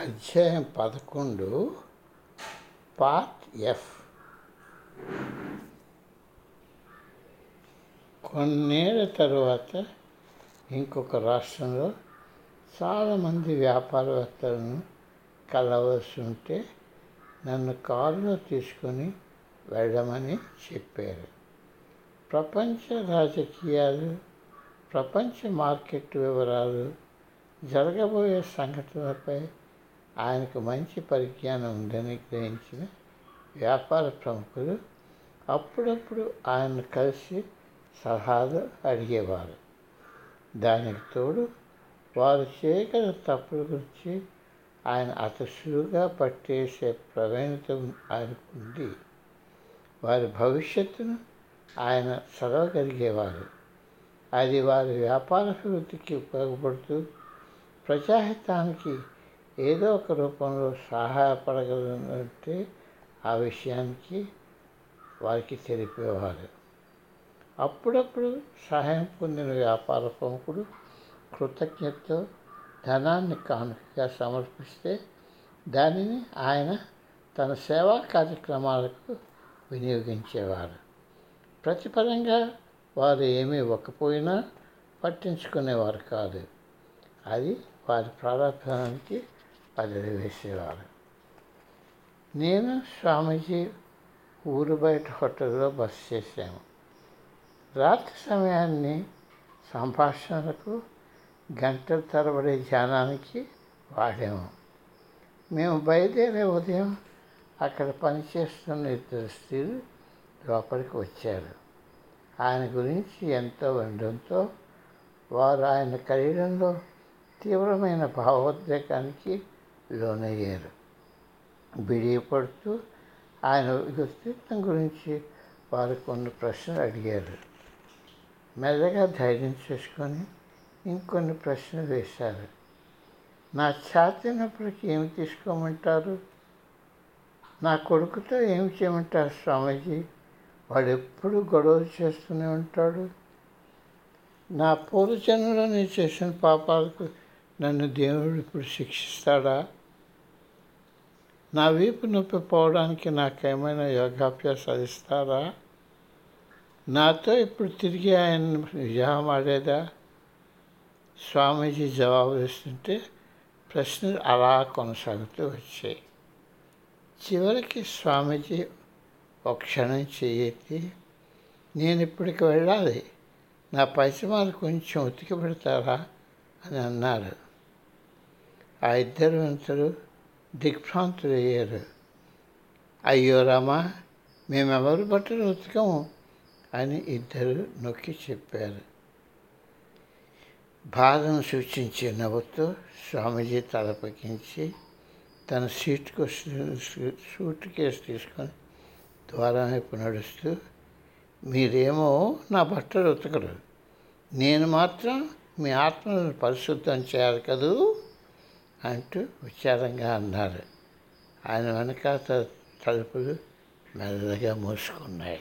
అధ్యాయం పదకొండు part F. కొన్నేళ్ళ తర్వాత ఇంకొక రాష్ట్రంలో చాలామంది వ్యాపారవేత్తలను కలవలసి ఉంటే నన్ను కారులో తీసుకొని వెళ్ళమని చెప్పారు. ప్రపంచ రాజకీయాలు ప్రపంచ మార్కెట్ వివరాలు జరగబోయే సంఘటనలపై ఆయనకు మంచి పరిజ్ఞానం ఉందని గ్రహించిన వ్యాపార ప్రముఖులు అప్పుడప్పుడు ఆయన్ను కలిసి సలహాలు అడిగేవారు. దానికి తోడు వారు చేయగల తప్పుల గురించి ఆయన అతసులుగా పట్టేసే ప్రవీణత ఆయనకుంది వారి భవిష్యత్తును ఆయన చదవగలిగేవారు. అది వారి వ్యాపార అభివృద్ధికి ఉపయోగపడుతూ ప్రజాహితానికి ఏదో ఒక రూపంలో సహాయపడగలంటే ఆ విషయానికి వారికి తెలిపేవారు అప్పుడప్పుడు సహాయం పొందిన వ్యాపార ప్రముఖుడు కృతజ్ఞతతో ధనాన్ని కానుకగా సమర్పిస్తే దానిని ఆయన తన సేవా కార్యక్రమాలకు వినియోగించేవారు. ప్రతిఫలంగా వారు ఏమీ ఇవ్వకపోయినా పట్టించుకునేవారు కాదు. అది వారి ప్రారంభానికి వదిలి వేసేవారు నేను స్వామీజీ ఊరు బయట హోటల్లో బస చేశాము. రాత్రి సమయాన్ని సంభాషణలకు గంటల తరబడి ధ్యానానికి వాడాము. మేము బయలుదేరే ఉదయం అక్కడ పనిచేస్తున్న ఇద్దరు స్త్రీలు లోపలికి వచ్చారు. ఆయన గురించి ఎంతో వినడంతో వారు ఆయన శరీరంలో తీవ్రమైన భావోద్వేగానికి లోనయ్యారు బిడియపడుతూ ఆయన వ్యక్తిత్వం గురించి వారు కొన్ని ప్రశ్నలు అడిగారు. మెల్లగా ధైర్యం చేసుకొని ఇంకొన్ని ప్రశ్నలు వేశారు. నా ఛాతీ ఏమి తీసుకోమంటారు? నా కొడుకుతో ఏమి చేయమంటారు స్వామీజీ? వాడు ఎప్పుడు గొడవలు చేస్తూనే ఉంటాడు. నా పూర్వజన్మలో నేను చేసిన పాపాలకు నన్ను దేవుడు ఇప్పుడు శిక్షిస్తాడా? నా వీపు నొప్పి పోవడానికి నాకేమైనా యోగాభ్యాసాలు ఇస్తారా నాతో ఇప్పుడు తిరిగి ఆయన వివాహం ఆడేదా స్వామీజీ జవాబు ఇస్తుంటే ప్రశ్నలు అలా కొనసాగుతూ వచ్చాయి. చివరికి స్వామీజీ ఒక క్షణం చెయ్యి నేను ఇప్పటికి వెళ్ళాలి. నా పైసమాలు కొంచెం ఉతికి పెడతారా అని అన్నారు. ఆ ఇద్దరు అంతరు దిగ్భ్రాంతులయ్యారు అయ్యో రామా మేమెవరు బట్టలు ఉతకము? అని ఇద్దరు నొక్కి చెప్పారు. బాధను సూచించే నవ్వుతో స్వామీజీ తలపకించి తన సీట్కు సూట్ కేసు తీసుకొని ద్వారం వైపు నడుస్తూ మీరేమో నా బట్టలు ఉతకరు. నేను మాత్రం మీ ఆత్మను పరిశుద్ధం చేయాలి కదూ? అంటూ విచారంగా అన్నారు. ఆయన వెనకాల తలుపులు మెల్లగా మూసుకున్నాయి.